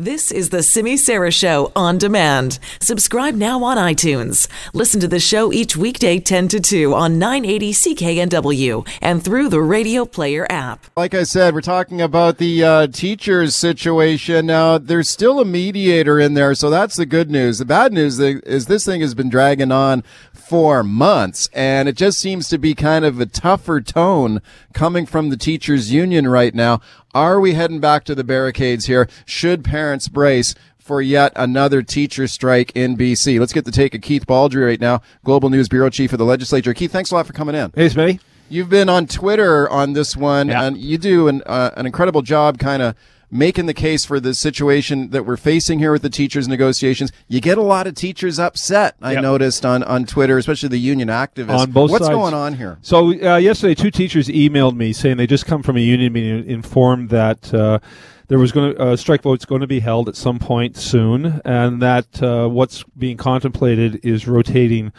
This is the Simi Sara Show on demand. Subscribe now on iTunes. Listen to the show each weekday 10 to 2 on 980 CKNW and through the Radio Player app. Like I said, we're talking about the uh, teachers situation. Now, there's still a mediator in there, so that's the good news. The bad news is this thing has been dragging on for months, and it just seems to be kind of a tougher tone coming from the teachers union right now. Are we heading back to the barricades here? Should parents brace for yet another teacher strike in BC? Let's get the take of Keith Baldrey right now, Global News Bureau Chief of the Legislature. Keith, thanks a lot for coming in. Hey, Smitty. You've been on Twitter on this one, yeah. and you do an, uh, an incredible job kind of making the case for the situation that we're facing here with the teachers negotiations. You get a lot of teachers upset. I Yep. noticed on, on Twitter, especially the union activists. On both What's sides. going on here? So uh, yesterday, two teachers emailed me saying they just come from a union meeting, informed that uh, there was going to uh, strike votes going to be held at some point soon, and that uh, what's being contemplated is rotating.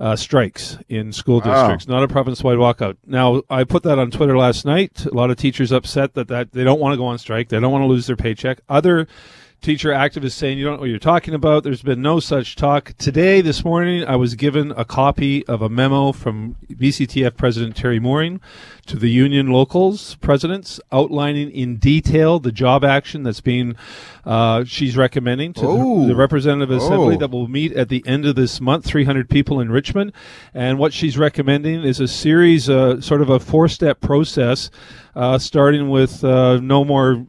Uh, strikes in school Wow. districts, not a province-wide walkout. Now, I put that on Twitter last night. A lot of teachers upset that, that they don't want to go on strike. They don't want to lose their paycheck. Other teacher activists saying you don't know what you're talking about. There's been no such talk. Today, this morning, I was given a copy of a memo from BCTF President Teri Mooring to the union locals presidents outlining in detail the job action that's being uh, she's recommending to Oh. the, the representative assembly Oh. that will meet at the end of this month 300 people in richmond and what she's recommending is a series uh, sort of a four step process uh, starting with uh, no more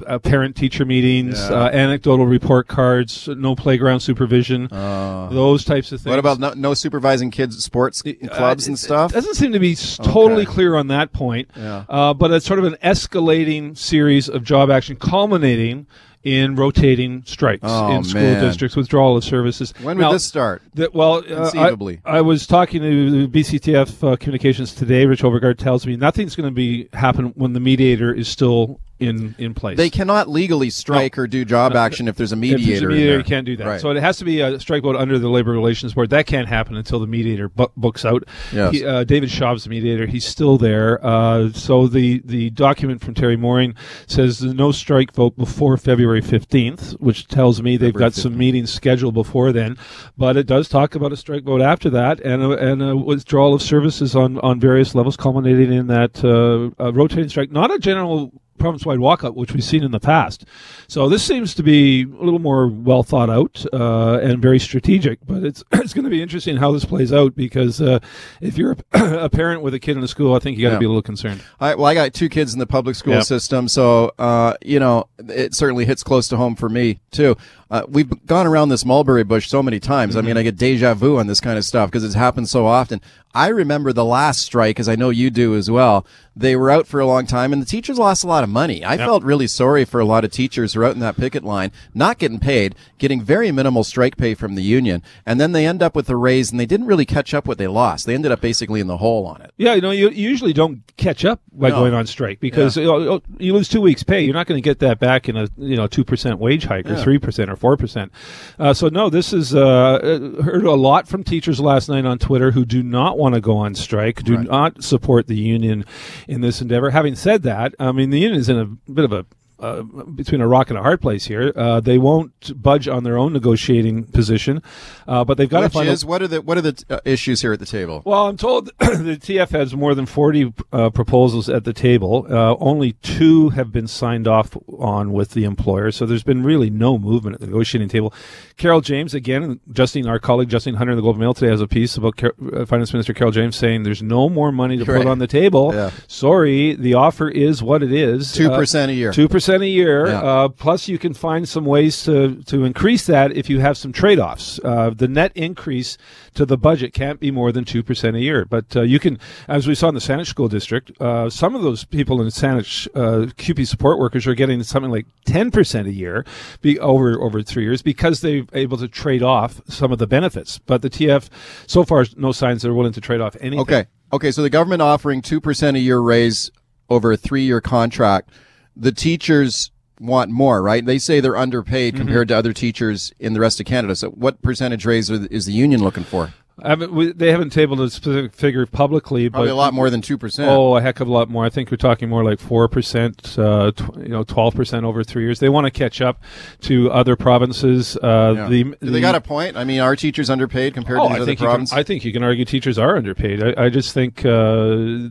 uh, uh, parent teacher meetings, Yeah. uh, anecdotal report cards, no playground supervision, those types of things. What about no, no supervising kids sports clubs Uh, and it- stuff? It doesn't seem to be totally Okay. clear on that point. Yeah. Uh, but it's sort of an escalating series of job action culminating in rotating strikes Oh, in school man. districts, withdrawal of services. when would Now, this start? that, well, uh. I, I was talking to BCTF uh, Communications today. Rich Overgaard tells me nothing's going to be happen when the mediator is still in in place. They cannot legally strike or do job action if there's a mediator. If there's a mediator. you can't do that. Right. So it has to be a strike vote under the Labor Relations Board. That can't happen until the mediator bu- books out. Yes. He, uh, David Schaub's the mediator. He's still there. Uh, so the, the document from Teri Mooring says no strike vote before February 15th, which tells me they've February got some meetings scheduled before then. But it does talk about a strike vote after that and a, and a withdrawal of services on, on various levels, culminating in that uh, rotating strike. Not a general province-wide walkout, which we've seen in the past. So this seems to be a little more well thought out uh, and very strategic. But it's it's going to be interesting how this plays out because uh, if you're a, a parent with a kid in the school, I think you got to Yeah. be a little concerned. I, well, I got two kids in the public school Yep. system, so uh, you know it certainly hits close to home for me too. Uh, we've gone around this mulberry bush so many times. I mean, I get deja vu on this kind of stuff because it's happened so often. I remember the last strike, as I know you do as well. They were out for a long time, and the teachers lost a lot of money. I felt really sorry for a lot of teachers who were out in that picket line, not getting paid, getting very minimal strike pay from the union, and then they end up with a raise, and they didn't really catch up what they lost. They ended up basically in the hole on it. Yeah, you know, you, you usually don't catch up by No. going on strike because you, know, you lose two weeks' pay. You're not going to get that back in a you know two percent wage hike or three percent or four percent. Uh, so no, this is uh, uh, heard a lot from teachers last night on Twitter who do not want to go on strike, do not support the union in this endeavor. Having said that, I mean the union is in a bit of a uh, between a rock and a hard place here. Uh, they won't budge on their own negotiating position, uh, but they've got to Which find a- what are the what are the uh, issues here at the table? well, I'm told the TF has more than 40 uh, proposals at the table. Uh, only two have been signed off on with the employer, so there's been really no movement at the negotiating table. Carol James, again, Justine, our colleague Justine Hunter in the Globe Mail today has a piece about Car- Finance Minister Carol James saying there's no more money to Right. put on the table. Yeah. Sorry, the offer is what it is. Two percent a year. Two percent a year. Yeah. Uh, plus, you can find some ways to to increase that if you have some trade offs. Uh, the net increase to the budget can't be more than two percent a year. But uh, you can, as we saw in the Saanich School District, uh, some of those people in Saanich uh, CUPE support workers are getting something like ten percent a year, be over over three years because they're able to trade off some of the benefits. But the TF, so far, no signs they're willing to trade off anything. Okay. Okay. So the government offering 2% a year raise over a three year contract. The teachers want more, right? They say they're underpaid Mm-hmm. compared to other teachers in the rest of Canada. So what percentage raise is the union looking for? I haven't, we, they haven't tabled a specific figure publicly, Probably but a lot more than 2%. Oh, a heck of a lot more. I think we're talking more like four percent, uh, tw- you know, twelve percent over three years. They want to catch up to other provinces. Uh, Yeah. the, they got a point? I mean, are teachers underpaid compared Oh, to other think, you can, provinces? I think you can argue teachers are underpaid. I, I just think uh,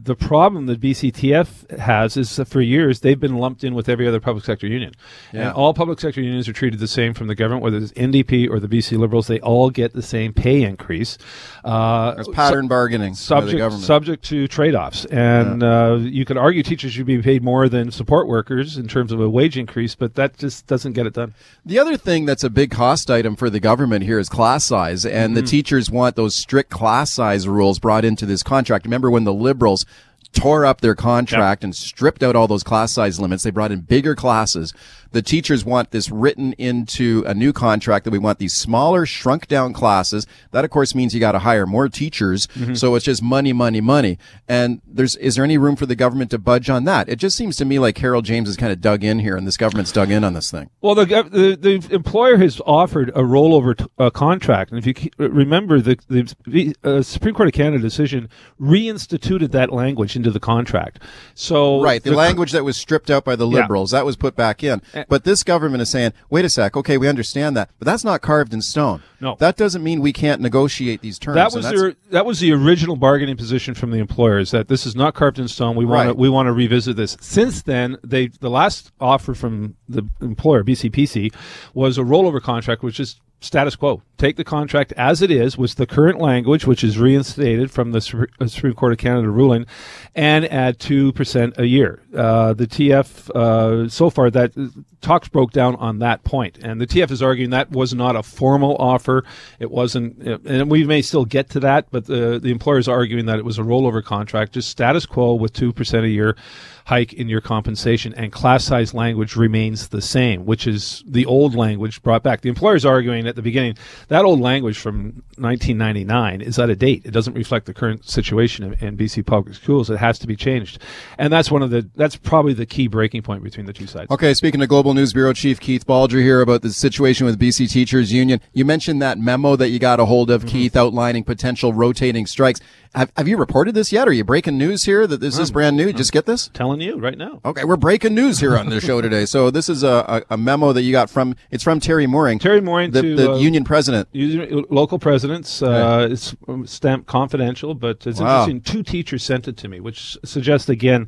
the problem that BCTF has is that for years they've been lumped in with every other public sector union. Yeah. And all public sector unions are treated the same from the government, whether it's NDP or the BC Liberals. They all get the same pay increase. Uh, pattern bargaining by the subject government. subject to trade-offs and uh, you could argue teachers should be paid more than support workers in terms of a wage increase but that just doesn't get it done The other thing that's a big cost item for the government here is class size, and the Mm-hmm. teachers want those strict class size rules brought into this contract. Remember when the liberals tore up their contract and stripped out all those class size limits? They brought in bigger classes. The teachers want this written into a new contract that we want these smaller, shrunk down classes. That, of course, means you got to hire more teachers. Mm-hmm. So it's just money, money, money. And there's, is there any room for the government to budge on that? It just seems to me like Carol James is kind of dug in here and this government's dug in on this thing. well the, the the employer has offered a rollover t- uh, contract and if you remember the the uh, Supreme Court of Canada decision reinstituted that language into the contract so Right, the, co- language that was stripped out by the Yeah. liberals, that was put back in. Eh. But this government is saying, wait a sec, okay, we understand that, but that's not carved in stone. No. That doesn't mean we can't negotiate these terms. That was that's- the that was the original bargaining position from the employers that this is not carved in stone. We want Right. to we want to revisit this. Since then, they the last offer from the employer BCPSEA was a rollover contract, which is status quo. Take the contract as it is with the current language, which is reinstated from the uh, Supreme Court of Canada ruling, and add two percent a year. Uh, the TF uh, so far that talks broke down on that point, and the TF is arguing that was not a formal offer. It wasn't, and we may still get to that, but the the employer is arguing that it was a rollover contract, just status quo with two percent a year hike in your compensation, and class size language remains the same, which is the old language brought back. The employer is arguing at the beginning that old language from 1999 is out of date. It doesn't reflect the current situation in, in BC public schools. It has to be changed, and that's one of the that's probably the key breaking point between the two sides. Okay, speaking to Global News Bureau Chief Keith Baldrey here about the situation with BC Teachers Union. You mentioned that memo that you got a hold of, Mm-hmm. Keith, outlining potential rotating strikes. Have, have you reported this yet? Are you breaking news here that this is brand new? Just get this? Telling you right now. Okay, we're breaking news here on the show today. So this is a, a, a memo that you got from, it's from Teri Mooring. Teri Mooring the, to, the uh, union president. Local presidents, uh, it's stamped confidential, but it's Wow. interesting. Two teachers sent it to me, which suggests again,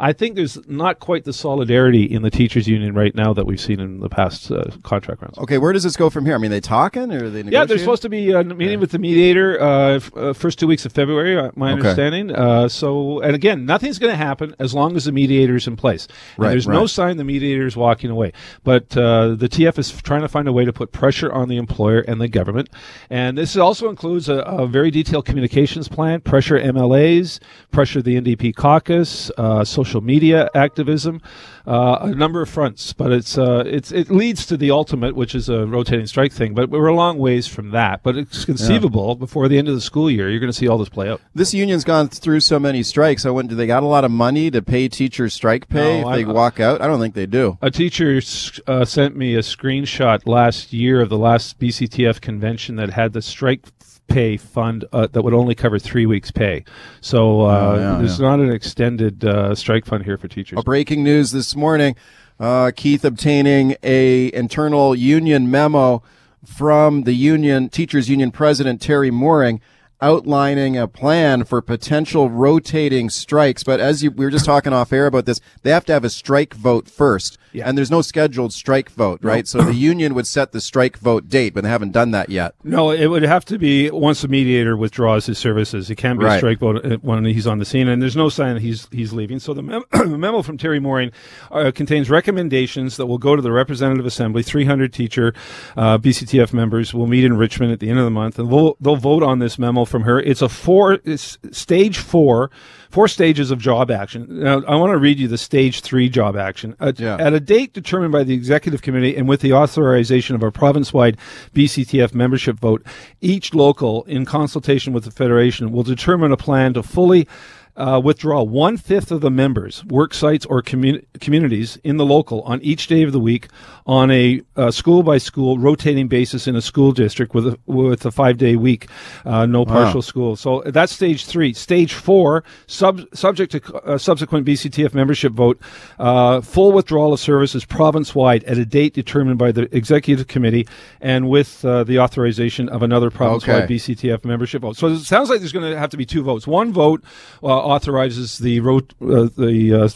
I think there's not quite the solidarity in the teachers union right now that we've seen in the past uh, contract rounds. Okay, where does this go from here? I mean, they talking or are they Yeah, negotiating? they're supposed to be uh, meeting with the mediator uh, uh, first two weeks of February. My Okay. understanding. Uh, so, and again, nothing's going to happen as long as the mediator's in place. And Right, there's no sign the mediator's walking away. But uh, the TF is trying to find a way to put pressure on the employer and the government. And this also includes a, a very detailed communications plan, pressure MLAs, pressure the NDP caucus, uh, social media activism, uh, a number of fronts. But it's uh, it's it leads to the ultimate, which is a rotating strike thing. But we're a long ways from that. But it's conceivable before the end of the school year, you're going to see all this play out. This union's gone through so many strikes. I wonder, do they got a lot of money to pay teachers strike pay No, if they I- walk out? I don't think they do. A teacher uh, sent me a screenshot last year of the last BCTF convention that had the strike pay fund uh, that would only cover three weeks' pay. So uh, Oh, yeah, there's not an extended uh, strike fund here for teachers. A breaking news this morning: uh, Keith obtaining a internal union memo from the union teachers union president Teri Mooring, outlining a plan for potential rotating strikes. But as you, we were just talking off air about this, they have to have a strike vote first, Yeah. and there's no scheduled strike vote, right? So the union would set the strike vote date, but they haven't done that yet. No, it would have to be once the mediator withdraws his services. It can't be a strike vote uh, when he's on the scene, and there's no sign that he's he's leaving. So the, mem- the memo from Teri Mooring uh, contains recommendations that will go to the Representative Assembly. 300 teacher uh, BCTF members will meet in Richmond at the end of the month, and they'll, they'll vote on this memo from her. It's a four it's stage four. Four stages of job action. Now, I want to read you the stage three job action. At, Yeah. at a date determined by the executive committee and with the authorization of a province-wide BCTF membership vote, each local, in consultation with the federation, will determine a plan to fully uh, withdraw one fifth of the members, work sites, or commu- communities in the local on each day of the week on a school by school rotating basis in a school district with a, with a five day week, uh, no partial wow. school. So that's stage three. Stage four, sub, subject to uh, subsequent BCTF membership vote, uh, full withdrawal of services province wide at a date determined by the executive committee and with uh, the authorization of another province wide okay. BCTF membership vote. So it sounds like there's going to have to be two votes. One vote uh, authorizes the ro- uh, the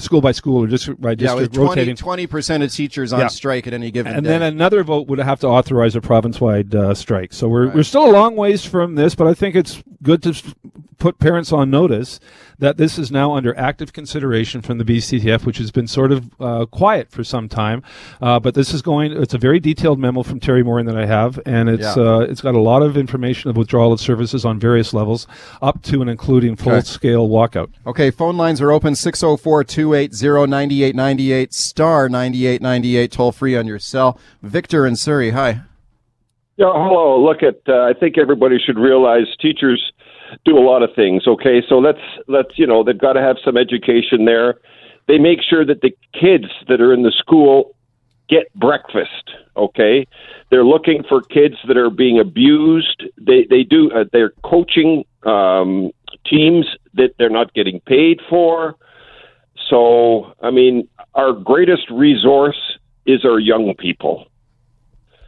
school by school or district by district yeah, rotating. 20 percent of teachers on yeah. strike at any given time. and day. then another vote would have to authorize a province-wide uh, strike. So we're right. we're still a long ways from this, but I think it's good to put parents on notice that this is now under active consideration from the BCTF, which has been sort of uh, quiet for some time. Uh, but this is going. It's a very detailed memo from Teri Mooring that I have, and it's yeah. uh, it's got a lot of information of withdrawal of services on various levels, up to and including full scale walkout. Okay, phone lines are open 604 280 9898 star 9898 toll free on your cell. Victor in Surrey, hi. Yeah, hello. Look at. Uh, I think everybody should realize teachers do a lot of things. Okay, so let's let's you know they've got to have some education there. They make sure that the kids that are in the school get breakfast. Okay, they're looking for kids that are being abused. They they do uh, they're coaching um, teams that they're not getting paid for. So I mean, our greatest resource is our young people.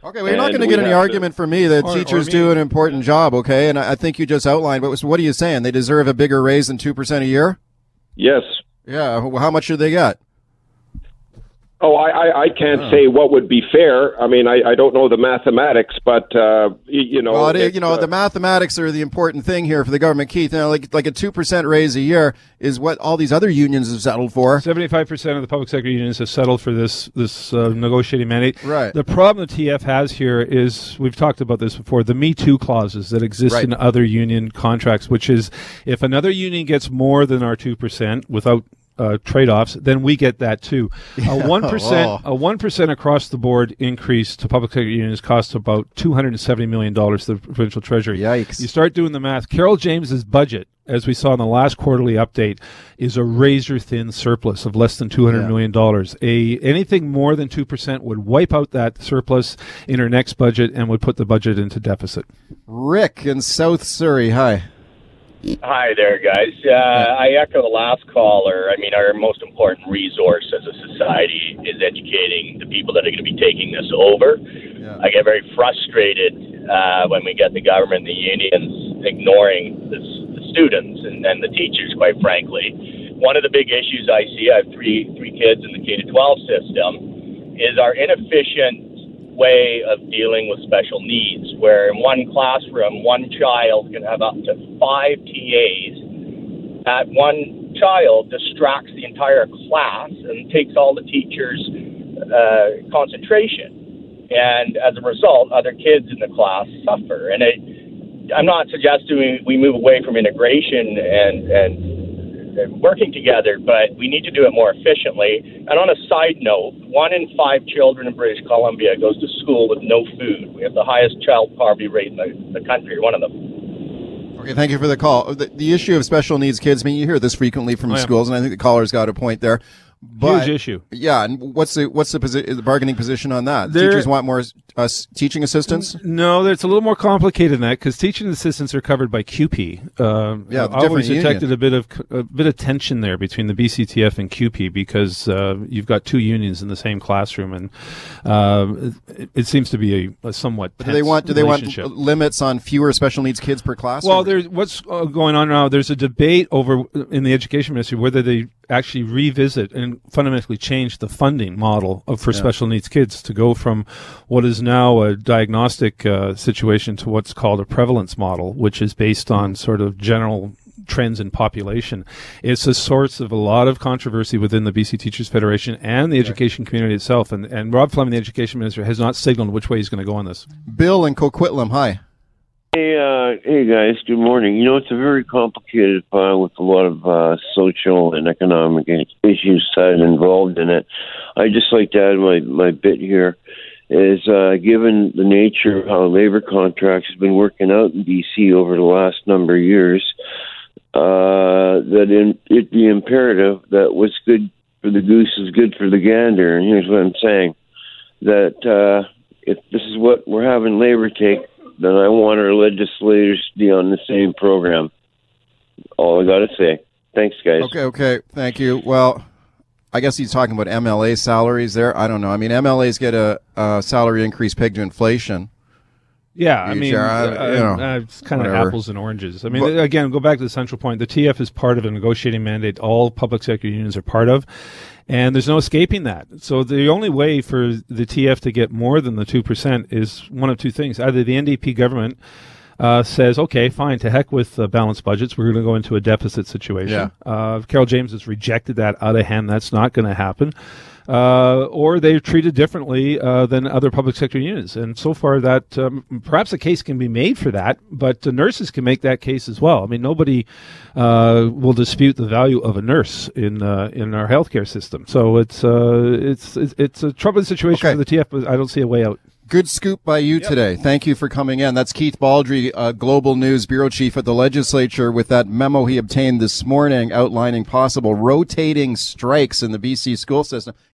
Okay, well, you're not going to get any argument to, from me that or, teachers or do an important job, okay? And I think you just outlined, but what are you saying? They deserve a bigger raise than 2% a year? Yes. Yeah, how much do they get? Oh, I, I, I can't oh. say what would be fair. I mean, I, I don't know the mathematics, but uh, you know, well, it, you know, uh, the mathematics are the important thing here for the government, Keith. You know, like like a two percent raise a year is what all these other unions have settled for. Seventy five percent of the public sector unions have settled for this this uh, negotiating mandate. Right. The problem the TF has here is we've talked about this before. The Me Too clauses that exist right. in other union contracts, which is if another union gets more than our two percent without uh, trade-offs, then we get that too. A one percent, a one percent across the board increase to public sector unions costs about two hundred and seventy million dollars to the provincial treasury. Yikes! You start doing the math. Carol James's budget, as we saw in the last quarterly update, is a razor-thin surplus of less than two hundred yeah. million dollars. A anything more than two percent would wipe out that surplus in her next budget and would put the budget into deficit. Rick in South Surrey, hi. Hi there, guys. Uh, I echo the last caller. I mean, our most important resource as a society is educating the people that are going to be taking this over. Yeah. I get very frustrated uh, when we get the government, and the unions ignoring the, the students and, and the teachers, quite frankly. One of the big issues I see, I have three three kids in the K to 12 system, is our inefficient way of dealing with special needs, where in one classroom, one child can have up to five TAs. That one child distracts the entire class and takes all the teachers' uh, concentration. And as a result, other kids in the class suffer. And it, I'm not suggesting we move away from integration and, and working together, but we need to do it more efficiently. And on a side note, one in five children in British Columbia goes to school with no food. We have the highest child poverty rate in the, the country, one of them. Okay, thank you for the call. The, the, issue of special needs kids, I mean, you hear this frequently from oh, yeah. schools, and I think the caller's got a point there. But, Huge issue. Yeah, and what's the what's the, posi- the bargaining position on that? There, Teachers want more uh, teaching assistants. No, it's a little more complicated than that because teaching assistants are covered by CUPE. Uh, yeah, I always detected a bit of a bit of tension there between the BCTF and CUPE because uh, you've got two unions in the same classroom, and uh, it, it, seems to be a, a somewhat. do they want do they want limits on fewer special needs kids per class? Well, there's what's uh, going on now. There's a debate over in the education ministry whether they actually revisit and fundamentally change the funding model of, for yeah. special needs kids to go from what is now a diagnostic uh, situation to what's called a prevalence model, which is based on sort of general trends in population. It's a source of a lot of controversy within the BC Teachers Federation and the education community itself. And, and Rob Fleming, the education minister, has not signaled which way he's going to go on this. Bill in Coquitlam, hi. Hey, uh, hey guys. Good morning. You know, it's a very complicated file with a lot of uh, social and economic issues involved in it. I just like to add my my bit here is uh, given the nature of how labor contracts have been working out in BC over the last number of years. uh, that it be imperative that what's good for the goose is good for the gander. And here's what I'm saying: that uh, if this is what we're having labor take, then I want our legislators to be on the same program. All I got to say. Thanks, guys. Okay, okay. Thank you. Well, I guess he's talking about MLA salaries there. I don't know. I mean, MLAs get a, a salary increase pegged to inflation. Yeah, I mean, uh, uh, you know, uh, it's kind whatever. of apples and oranges. I mean, But- again, go back to the central point. The TF is part of a negotiating mandate all public sector unions are part of, and there's no escaping that. So the only way for the TF to get more than the two percent is one of two things: either the NDP government. Uh, says okay, fine. To heck with uh, balanced budgets. We're going to go into a deficit situation. Uh, Carol James has rejected that out of hand. That's not going to happen uh, or they're treated differently uh, than other public sector unions. And so far, that um, perhaps a case can be made for that, but the nurses can make that case as well. I mean, nobody uh, will dispute the value of a nurse in uh, in our healthcare system. So it's uh, it's it's it's a troubling situation Okay. for the TF, but I don't see a way out. Good scoop by you today. Thank you for coming in. That's Keith Baldrey, uh, Global News Bureau Chief at the Legislature, with that memo he obtained this morning outlining possible rotating strikes in the BC school system.